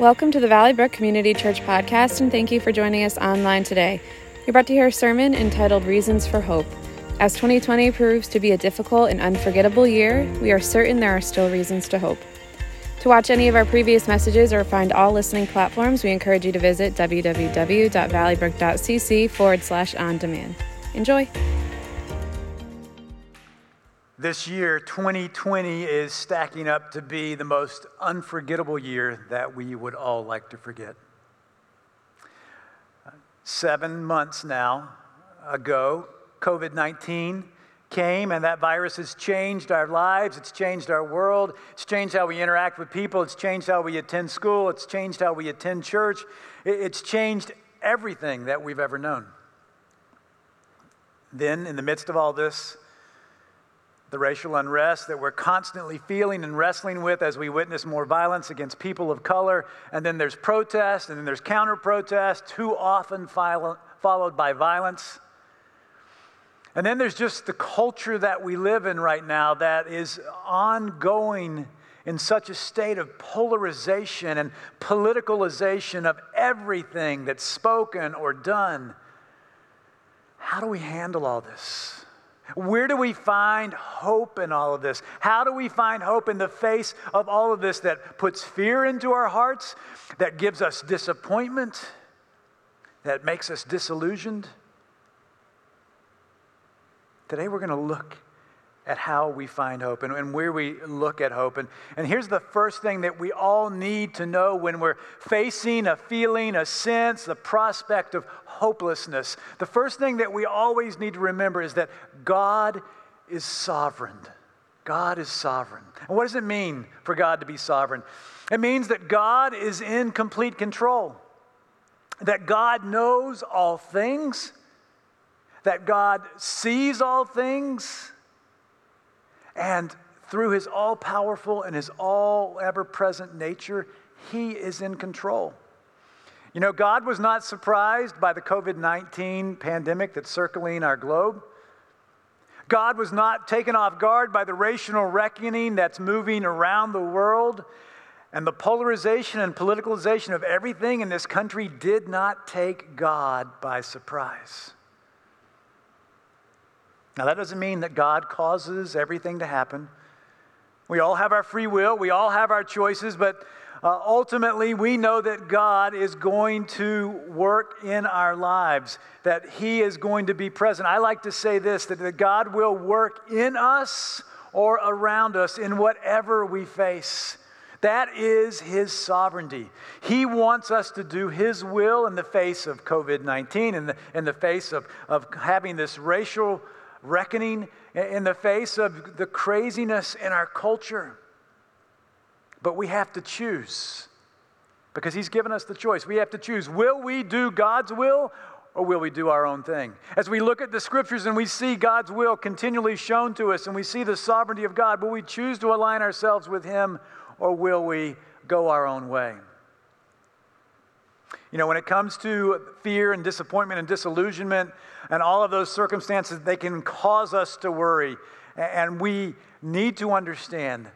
Welcome to the Valley Brook Community Church podcast, and thank you for joining us online today. You're about to hear a sermon entitled Reasons for Hope. As 2020 proves to be a difficult and unforgettable year, we are certain there are still reasons to hope. To watch any of our previous messages or find all listening platforms, we encourage you to visit www.valleybrook.cc forward slash on demand. Enjoy. This year, 2020, is stacking up to be the most unforgettable year that we would all like to forget. Seven months now ago, COVID 19 came, and that virus has changed our lives. It's changed our world. It's changed how we interact with people. It's changed how we attend school. It's changed how we attend church. It's changed everything that we've ever known. Then, in the midst of all this, the racial unrest that we're constantly feeling and wrestling with as we witness more violence against people of color. And then there's protest, and then there's counter protest, too often followed by violence. And then there's just the culture that we live in right now that is ongoing in such a state of polarization and politicalization of everything that's spoken or done. How do we handle all this? Where do we find hope in all of this? How do we find hope in the face of all of this that puts fear into our hearts, that gives us disappointment, that makes us disillusioned? Today we're going to look at how we find hope and, and where we look at hope. And, and here's the first thing that we all need to know when we're facing a feeling, a sense, the prospect of hopelessness. The first thing that we always need to remember is that God is sovereign. God is sovereign. And what does it mean for God to be sovereign? It means that God is in complete control, that God knows all things, that God sees all things, and through his all powerful and his all ever present nature, he is in control. You know, God was not surprised by the COVID 19 pandemic that's circling our globe. God was not taken off guard by the racial reckoning that's moving around the world. And the polarization and politicalization of everything in this country did not take God by surprise. Now, that doesn't mean that God causes everything to happen. We all have our free will, we all have our choices, but uh, ultimately, we know that God is going to work in our lives, that He is going to be present. I like to say this that, that God will work in us or around us in whatever we face. That is His sovereignty. He wants us to do His will in the face of COVID 19, in the, in the face of, of having this racial reckoning, in the face of the craziness in our culture. But we have to choose because He's given us the choice. We have to choose will we do God's will or will we do our own thing? As we look at the scriptures and we see God's will continually shown to us and we see the sovereignty of God, will we choose to align ourselves with Him or will we go our own way? You know, when it comes to fear and disappointment and disillusionment and all of those circumstances, they can cause us to worry. And we need to understand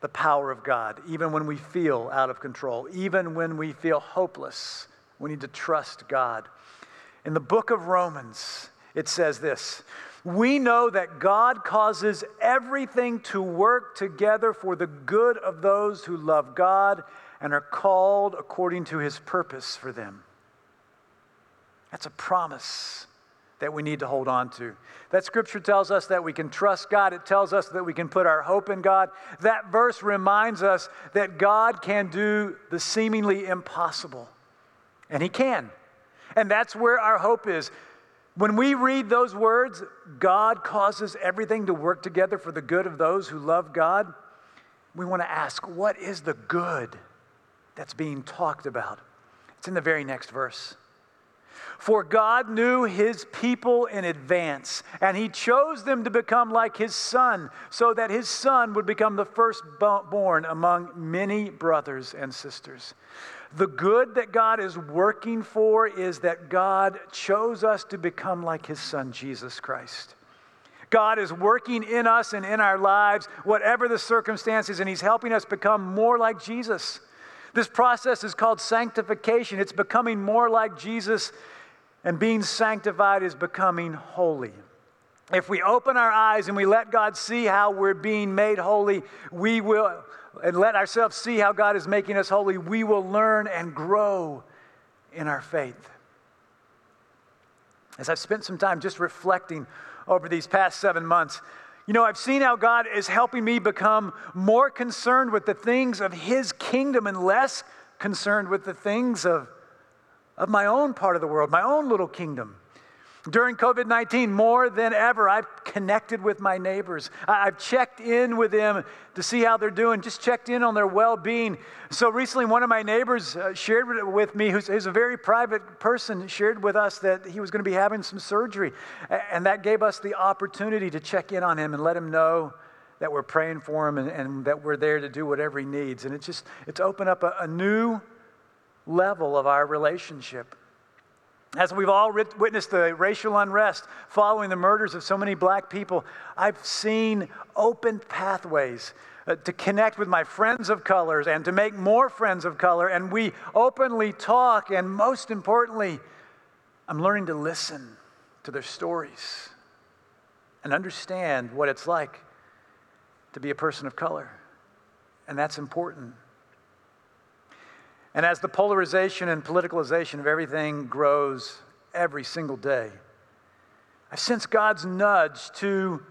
the power of God, even when we feel out of control, even when we feel hopeless. We need to trust God. In the book of Romans, it says this We know that God causes everything to work together for the good of those who love God and are called according to his purpose for them. That's a promise that we need to hold on to. That scripture tells us that we can trust God. It tells us that we can put our hope in God. That verse reminds us that God can do the seemingly impossible. And He can. And that's where our hope is. When we read those words, God causes everything to work together for the good of those who love God. We want to ask, what is the good that's being talked about? It's in the very next verse. For God knew his people in advance, and he chose them to become like his son, so that his son would become the firstborn among many brothers and sisters. The good that God is working for is that God chose us to become like his son, Jesus Christ. God is working in us and in our lives, whatever the circumstances, and he's helping us become more like Jesus. This process is called sanctification. It's becoming more like Jesus, and being sanctified is becoming holy. If we open our eyes and we let God see how we're being made holy, we will, and let ourselves see how God is making us holy, we will learn and grow in our faith. As I've spent some time just reflecting over these past seven months, you know, I've seen how God is helping me become more concerned with the things of His kingdom and less concerned with the things of, of my own part of the world, my own little kingdom. During COVID 19, more than ever, I've connected with my neighbors. I've checked in with them to see how they're doing, just checked in on their well being. So recently, one of my neighbors uh, shared with me, who's, who's, a very private person, shared with us that he was going to be having some surgery. And that gave us the opportunity to check in on him and let him know that we're praying for him and, and that we're there to do whatever he needs. And it's just, it's opened up a, a new level of our relationship. As we've all witnessed the racial unrest following the murders of so many black people, I've seen open pathways uh, to connect with my friends of colors and to make more friends of color. And we openly talk, and most importantly, I'm learning to listen to their stories and understand what it's like to be a person of color. And that's important. And as the polarization and politicalization of everything grows every single day, I sense God's nudge to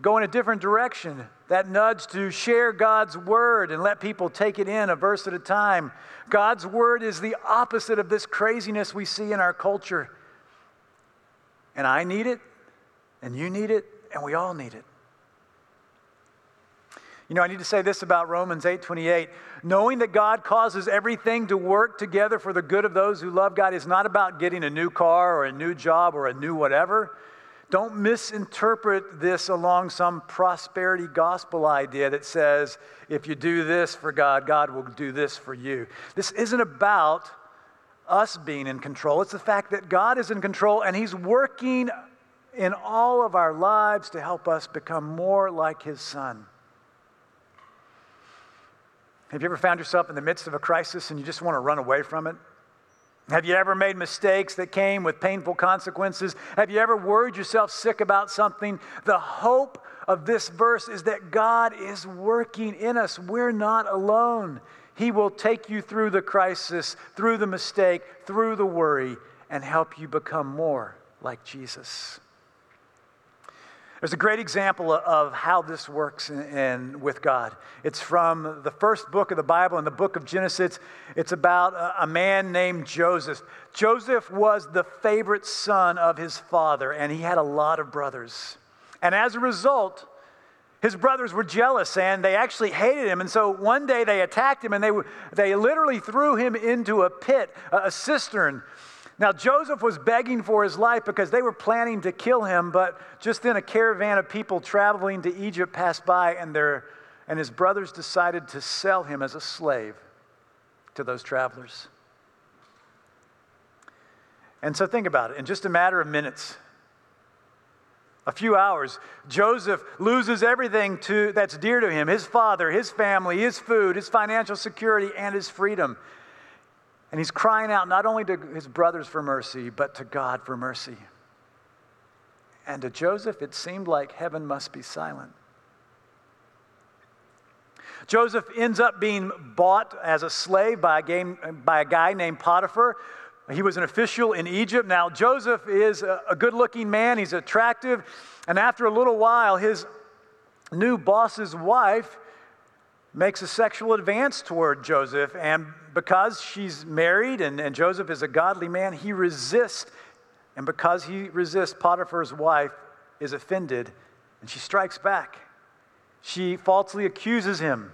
go in a different direction. That nudge to share God's word and let people take it in a verse at a time. God's word is the opposite of this craziness we see in our culture. And I need it, and you need it, and we all need it. You know, I need to say this about Romans 8:28. Knowing that God causes everything to work together for the good of those who love God is not about getting a new car or a new job or a new whatever. Don't misinterpret this along some prosperity gospel idea that says, if you do this for God, God will do this for you. This isn't about us being in control. It's the fact that God is in control and He's working in all of our lives to help us become more like His Son. Have you ever found yourself in the midst of a crisis and you just want to run away from it? Have you ever made mistakes that came with painful consequences? Have you ever worried yourself sick about something? The hope of this verse is that God is working in us. We're not alone. He will take you through the crisis, through the mistake, through the worry, and help you become more like Jesus. There's a great example of how this works in, in, with God. It's from the first book of the Bible, in the book of Genesis. It's about a, a man named Joseph. Joseph was the favorite son of his father, and he had a lot of brothers. And as a result, his brothers were jealous and they actually hated him. And so one day they attacked him and they, they literally threw him into a pit, a, a cistern. Now, Joseph was begging for his life because they were planning to kill him, but just then a caravan of people traveling to Egypt passed by, and, their, and his brothers decided to sell him as a slave to those travelers. And so think about it. In just a matter of minutes, a few hours, Joseph loses everything to, that's dear to him his father, his family, his food, his financial security, and his freedom. And he's crying out not only to his brothers for mercy, but to God for mercy. And to Joseph, it seemed like heaven must be silent. Joseph ends up being bought as a slave by a, game, by a guy named Potiphar. He was an official in Egypt. Now, Joseph is a, a good looking man, he's attractive. And after a little while, his new boss's wife makes a sexual advance toward Joseph. And because she's married and, and Joseph is a godly man, he resists. And because he resists, Potiphar's wife is offended and she strikes back. She falsely accuses him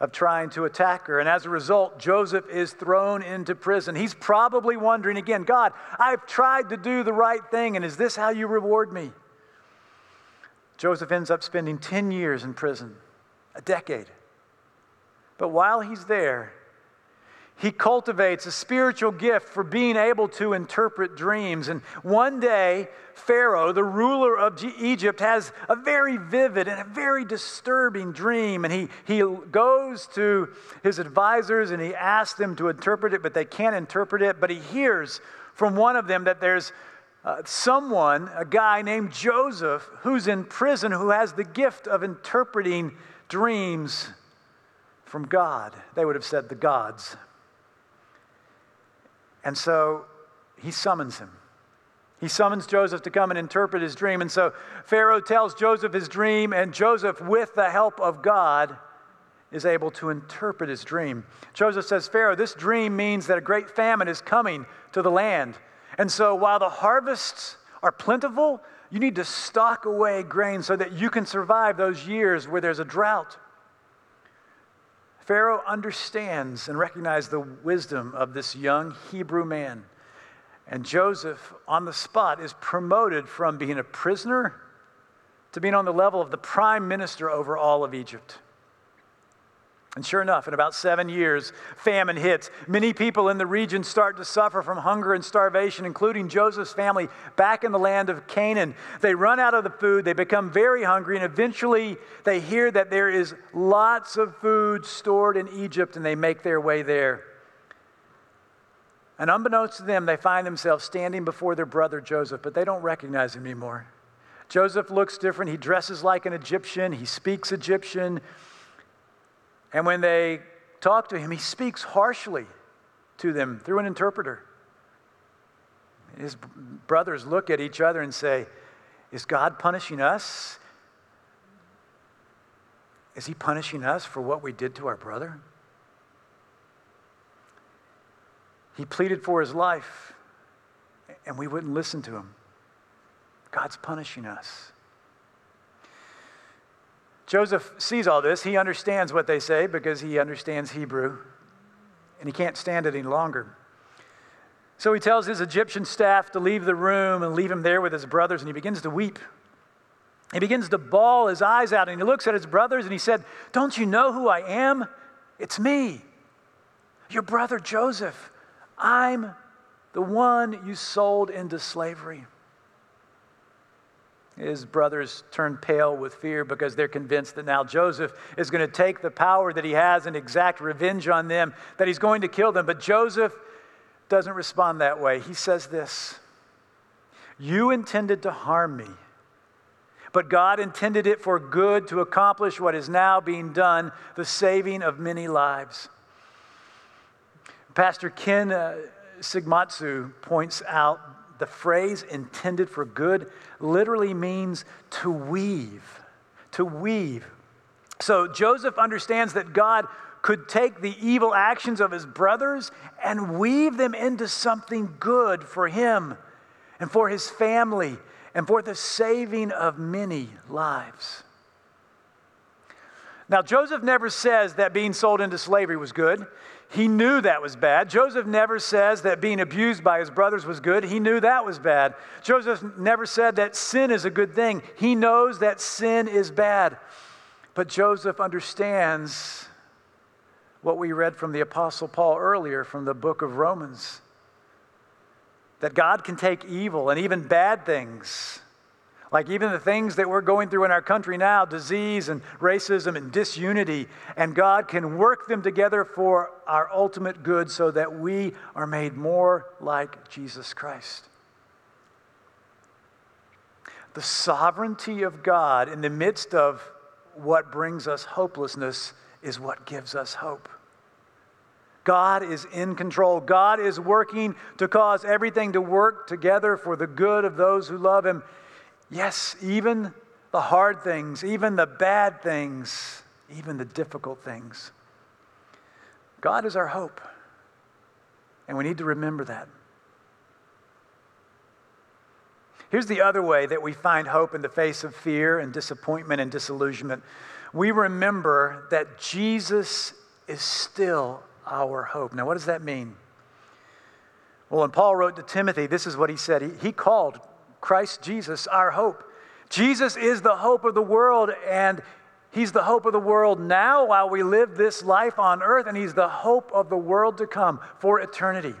of trying to attack her. And as a result, Joseph is thrown into prison. He's probably wondering again, God, I've tried to do the right thing, and is this how you reward me? Joseph ends up spending 10 years in prison, a decade. But while he's there, he cultivates a spiritual gift for being able to interpret dreams. And one day, Pharaoh, the ruler of Egypt, has a very vivid and a very disturbing dream. And he, he goes to his advisors and he asks them to interpret it, but they can't interpret it. But he hears from one of them that there's uh, someone, a guy named Joseph, who's in prison who has the gift of interpreting dreams from God. They would have said the gods. And so he summons him. He summons Joseph to come and interpret his dream. And so Pharaoh tells Joseph his dream, and Joseph, with the help of God, is able to interpret his dream. Joseph says, Pharaoh, this dream means that a great famine is coming to the land. And so while the harvests are plentiful, you need to stock away grain so that you can survive those years where there's a drought. Pharaoh understands and recognizes the wisdom of this young Hebrew man. And Joseph, on the spot, is promoted from being a prisoner to being on the level of the prime minister over all of Egypt. And sure enough, in about seven years, famine hits. Many people in the region start to suffer from hunger and starvation, including Joseph's family back in the land of Canaan. They run out of the food, they become very hungry, and eventually they hear that there is lots of food stored in Egypt, and they make their way there. And unbeknownst to them, they find themselves standing before their brother Joseph, but they don't recognize him anymore. Joseph looks different. He dresses like an Egyptian, he speaks Egyptian. And when they talk to him, he speaks harshly to them through an interpreter. His brothers look at each other and say, Is God punishing us? Is he punishing us for what we did to our brother? He pleaded for his life, and we wouldn't listen to him. God's punishing us. Joseph sees all this. He understands what they say because he understands Hebrew, and he can't stand it any longer. So he tells his Egyptian staff to leave the room and leave him there with his brothers, and he begins to weep. He begins to bawl his eyes out, and he looks at his brothers and he said, Don't you know who I am? It's me, your brother Joseph. I'm the one you sold into slavery. His brothers turn pale with fear because they're convinced that now Joseph is going to take the power that he has and exact revenge on them, that he's going to kill them. But Joseph doesn't respond that way. He says this You intended to harm me, but God intended it for good to accomplish what is now being done the saving of many lives. Pastor Ken uh, Shigematsu points out the phrase intended for good literally means to weave, to weave. So Joseph understands that God could take the evil actions of his brothers and weave them into something good for him and for his family and for the saving of many lives. Now, Joseph never says that being sold into slavery was good. He knew that was bad. Joseph never says that being abused by his brothers was good. He knew that was bad. Joseph never said that sin is a good thing. He knows that sin is bad. But Joseph understands what we read from the Apostle Paul earlier from the book of Romans that God can take evil and even bad things like even the things that we're going through in our country now disease and racism and disunity and God can work them together for our ultimate good so that we are made more like Jesus Christ. The sovereignty of God in the midst of what brings us hopelessness is what gives us hope. God is in control. God is working to cause everything to work together for the good of those who love Him. Yes, even the hard things, even the bad things, even the difficult things. God is our hope. And we need to remember that. Here's the other way that we find hope in the face of fear and disappointment and disillusionment. We remember that Jesus is still our hope. Now, what does that mean? Well, when Paul wrote to Timothy, this is what he said. He, he called Christ Jesus, our hope. Jesus is the hope of the world, and He's the hope of the world now while we live this life on earth, and He's the hope of the world to come for eternity.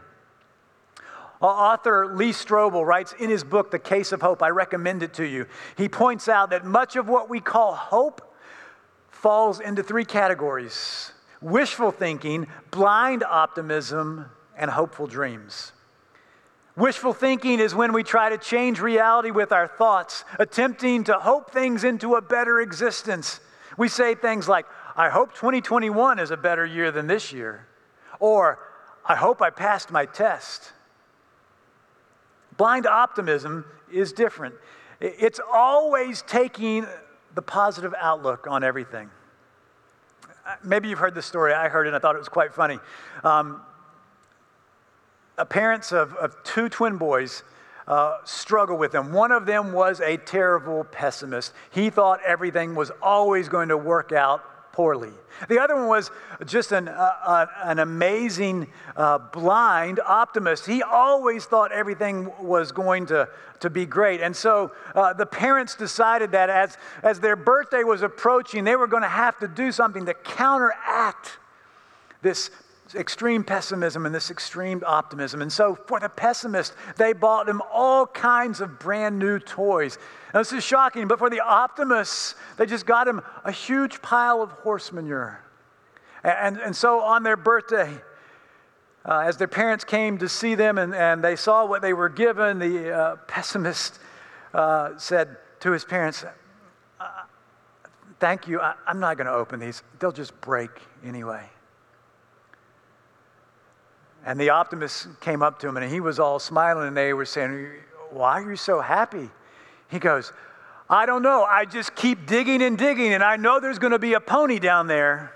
Author Lee Strobel writes in his book, The Case of Hope, I recommend it to you. He points out that much of what we call hope falls into three categories wishful thinking, blind optimism, and hopeful dreams. Wishful thinking is when we try to change reality with our thoughts, attempting to hope things into a better existence. We say things like, I hope 2021 is a better year than this year, or I hope I passed my test. Blind optimism is different. It's always taking the positive outlook on everything. Uh, maybe you've heard this story. I heard it and I thought it was quite funny. Um, parents of, of, two twin boys uh, struggle with them. One of them was a terrible pessimist. He thought everything was always going to work out poorly. The other one was just an, uh, uh, an amazing uh, blind optimist. He always thought everything was going to, to be great. And so uh, the parents decided that as, as their birthday was approaching, they were going to have to do something to counteract this extreme pessimism and this extreme optimism. And so, for the pessimist, they bought him all kinds of brand new toys. Now, this is shocking, but for the optimists, they just got him a huge pile of horse manure. And, and so, on their birthday, uh, as their parents came to see them and, and they saw what they were given, the uh, pessimist uh, said to his parents, uh, Thank you, I, I'm not going to open these. They'll just break anyway. And the optimist came up to him and he was all smiling and they were saying, Why are you so happy? He goes, I don't know. I just keep digging and digging and I know there's going to be a pony down there.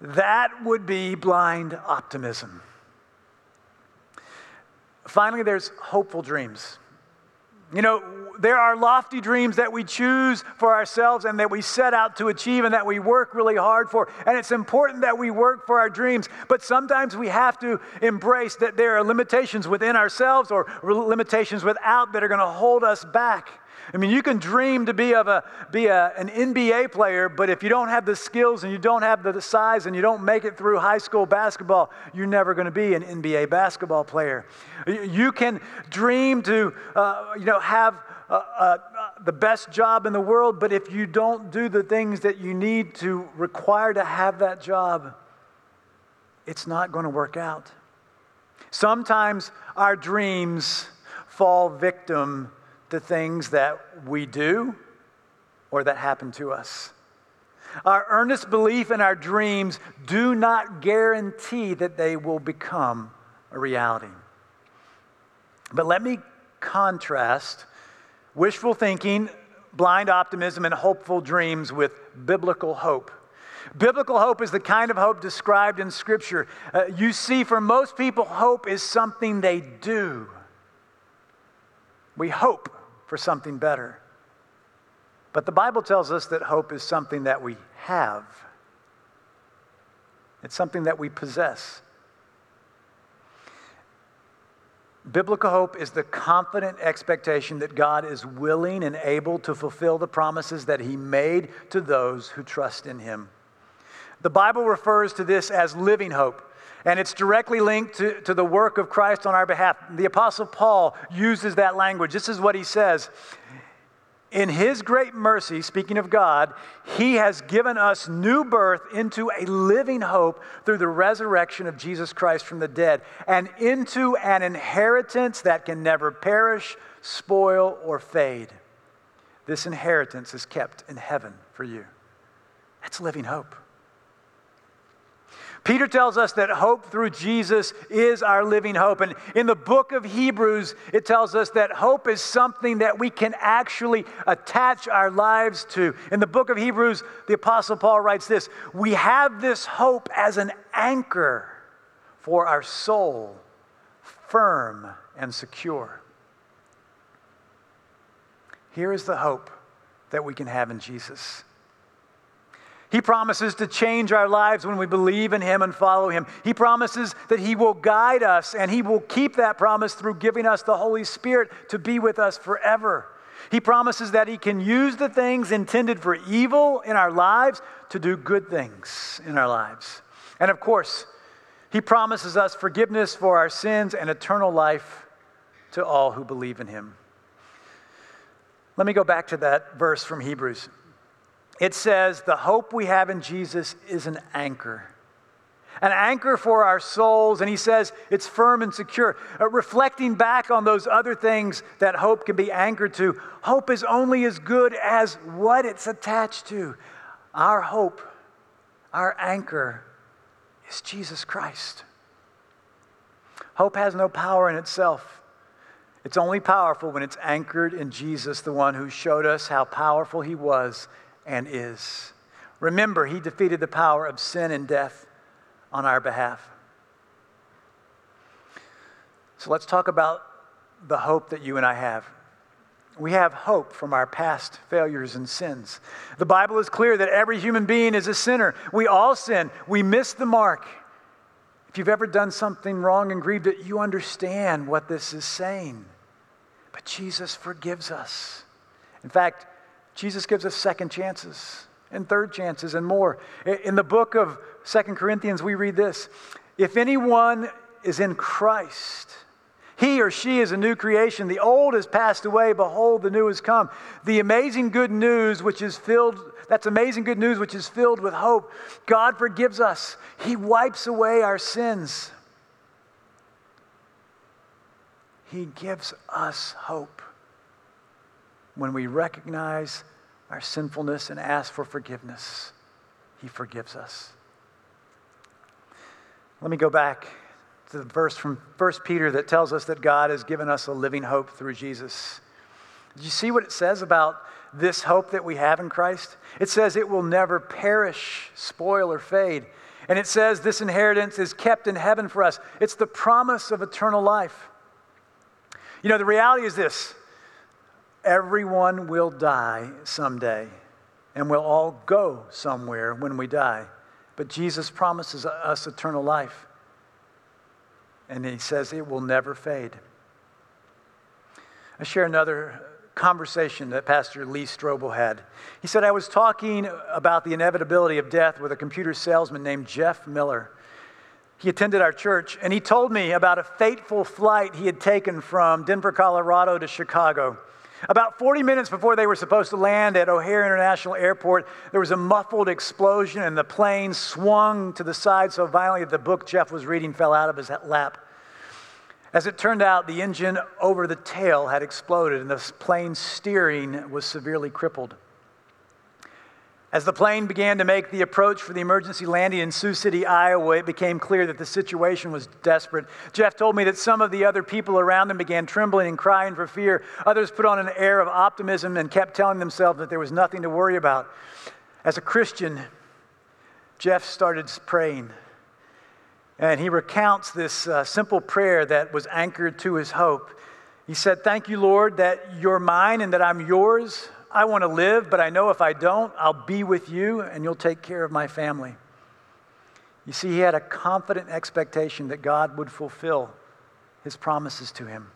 That would be blind optimism. Finally, there's hopeful dreams. You know, there are lofty dreams that we choose for ourselves and that we set out to achieve and that we work really hard for. And it's important that we work for our dreams, but sometimes we have to embrace that there are limitations within ourselves or limitations without that are going to hold us back. I mean, you can dream to be of a be a, an NBA player, but if you don't have the skills and you don't have the size and you don't make it through high school basketball, you're never going to be an NBA basketball player. You can dream to, uh, you know, have uh, uh, the best job in the world, but if you don't do the things that you need to require to have that job, it's not going to work out. Sometimes our dreams fall victim to things that we do or that happen to us. Our earnest belief in our dreams do not guarantee that they will become a reality. But let me contrast wishful thinking, blind optimism, and hopeful dreams with biblical hope. Biblical hope is the kind of hope described in Scripture. Uh, you see, for most people, hope is something they do. We hope for something better. But the Bible tells us that hope is something that we have, it's something that we possess. Biblical hope is the confident expectation that God is willing and able to fulfill the promises that He made to those who trust in Him. The Bible refers to this as living hope. And it's directly linked to, to the work of Christ on our behalf. The Apostle Paul uses that language. This is what he says In his great mercy, speaking of God, he has given us new birth into a living hope through the resurrection of Jesus Christ from the dead, and into an inheritance that can never perish, spoil, or fade. This inheritance is kept in heaven for you. That's living hope. Peter tells us that hope through Jesus is our living hope. And in the book of Hebrews, it tells us that hope is something that we can actually attach our lives to. In the book of Hebrews, the Apostle Paul writes this We have this hope as an anchor for our soul, firm and secure. Here is the hope that we can have in Jesus. He promises to change our lives when we believe in Him and follow Him. He promises that He will guide us, and He will keep that promise through giving us the Holy Spirit to be with us forever. He promises that He can use the things intended for evil in our lives to do good things in our lives. And of course, He promises us forgiveness for our sins and eternal life to all who believe in Him. Let me go back to that verse from Hebrews. It says, The hope we have in Jesus is an anchor an anchor for our souls. And he says it's firm and secure. Uh, reflecting back on those other things that hope can be anchored to, hope is only as good as what it's attached to. Our hope, our anchor, is Jesus Christ. Hope has no power in itself. It's only powerful when it's anchored in Jesus, the one who showed us how powerful he was and is. Remember, he defeated the power of sin and death on our behalf. So let's talk about the hope that you and I have. We have hope from our past failures and sins. The Bible is clear that every human being is a sinner. We all sin, we miss the mark. If you've ever done something wrong and grieved it, you understand what this is saying. But Jesus forgives us. In fact, Jesus gives us second chances and third chances and more. In the book of Second Corinthians, we read this If anyone is in Christ, he or she is a new creation. The old has passed away. Behold, the new has come. The amazing good news, which is filled, that's amazing good news, which is filled with hope. God forgives us, He wipes away our sins. He gives us hope when we recognize our sinfulness and ask for forgiveness. He forgives us. Let me go back to the verse from 1 Peter that tells us that God has given us a living hope through Jesus. Did you see what it says about this hope that we have in Christ? It says it will never perish, spoil, or fade. And it says this inheritance is kept in heaven for us. It's the promise of eternal life. You know, the reality is this everyone will die someday, and we'll all go somewhere when we die. But Jesus promises us eternal life. And he says it will never fade. I share another conversation that Pastor Lee Strobel had. He said, I was talking about the inevitability of death with a computer salesman named Jeff Miller. He attended our church, and he told me about a fateful flight he had taken from Denver, Colorado to Chicago. About 40 minutes before they were supposed to land at O'Hare International Airport, there was a muffled explosion and the plane swung to the side so violently that the book Jeff was reading fell out of his lap. As it turned out, the engine over the tail had exploded and the plane's steering was severely crippled. As the plane began to make the approach for the emergency landing in Sioux City, Iowa, it became clear that the situation was desperate. Jeff told me that some of the other people around him began trembling and crying for fear. Others put on an air of optimism and kept telling themselves that there was nothing to worry about. As a Christian, Jeff started praying. And he recounts this uh, simple prayer that was anchored to his hope. He said, Thank you, Lord, that you're mine and that I'm yours. I want to live, but I know if I don't, I'll be with you and you'll take care of my family. You see, he had a confident expectation that God would fulfill his promises to him.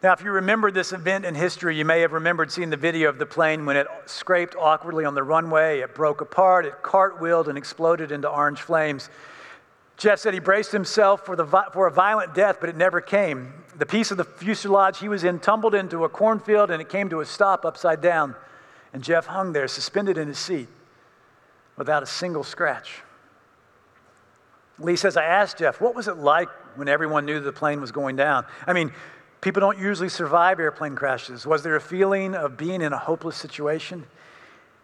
Now, if you remember this event in history, you may have remembered seeing the video of the plane when it scraped awkwardly on the runway. It broke apart, it cartwheeled, and exploded into orange flames. Jeff said he braced himself for, the, for a violent death, but it never came. The piece of the fuselage he was in tumbled into a cornfield and it came to a stop upside down. And Jeff hung there, suspended in his seat, without a single scratch. Lee says, I asked Jeff, what was it like when everyone knew the plane was going down? I mean, people don't usually survive airplane crashes. Was there a feeling of being in a hopeless situation?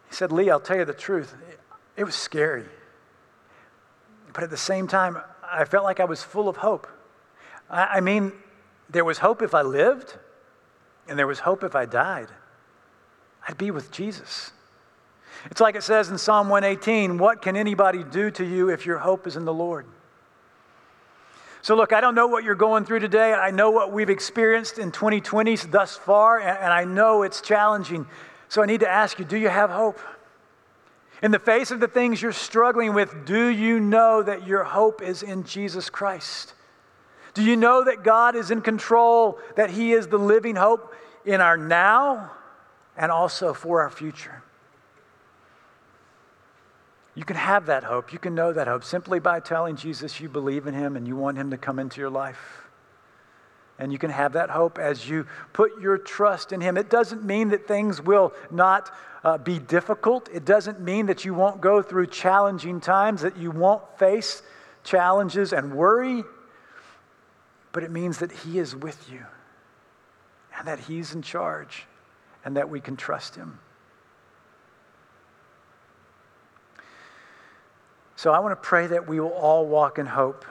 He said, Lee, I'll tell you the truth. It was scary. But at the same time, I felt like I was full of hope. I, I mean, there was hope if I lived, and there was hope if I died. I'd be with Jesus. It's like it says in Psalm 118 What can anybody do to you if your hope is in the Lord? So, look, I don't know what you're going through today. I know what we've experienced in 2020 thus far, and I know it's challenging. So, I need to ask you do you have hope? In the face of the things you're struggling with, do you know that your hope is in Jesus Christ? Do you know that God is in control, that He is the living hope? in our now and also for our future. You can have that hope. You can know that hope simply by telling Jesus you believe in him and you want him to come into your life. And you can have that hope as you put your trust in him. It doesn't mean that things will not uh, be difficult. It doesn't mean that you won't go through challenging times, that you won't face challenges and worry. But it means that he is with you and that he's in charge and that we can trust him. So I want to pray that we will all walk in hope.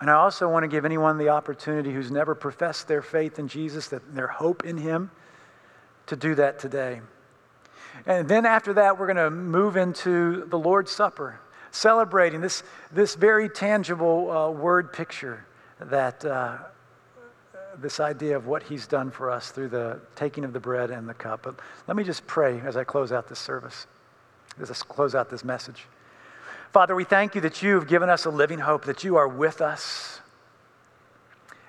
And I also want to give anyone the opportunity who's never professed their faith in Jesus, that their hope in him, to do that today. And then after that, we're going to move into the Lord's Supper, celebrating this, this very tangible uh, word picture that uh, this idea of what he's done for us through the taking of the bread and the cup. But let me just pray as I close out this service, as I close out this message. Father, we thank you that you have given us a living hope, that you are with us,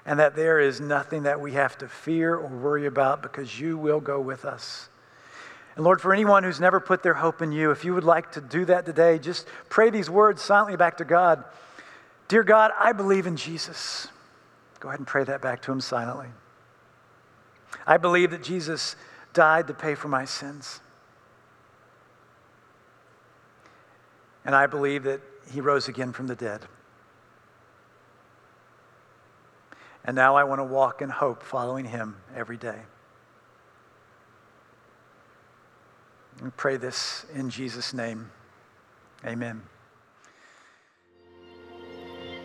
and that there is nothing that we have to fear or worry about because you will go with us. And Lord, for anyone who's never put their hope in you, if you would like to do that today, just pray these words silently back to God. Dear God, I believe in Jesus. Go ahead and pray that back to him silently. I believe that Jesus died to pay for my sins. And I believe that he rose again from the dead. And now I want to walk in hope following him every day. We pray this in Jesus' name. Amen.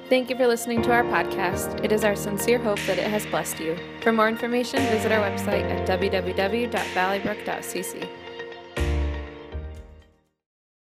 Thank you for listening to our podcast. It is our sincere hope that it has blessed you. For more information, visit our website at www.valleybrook.cc.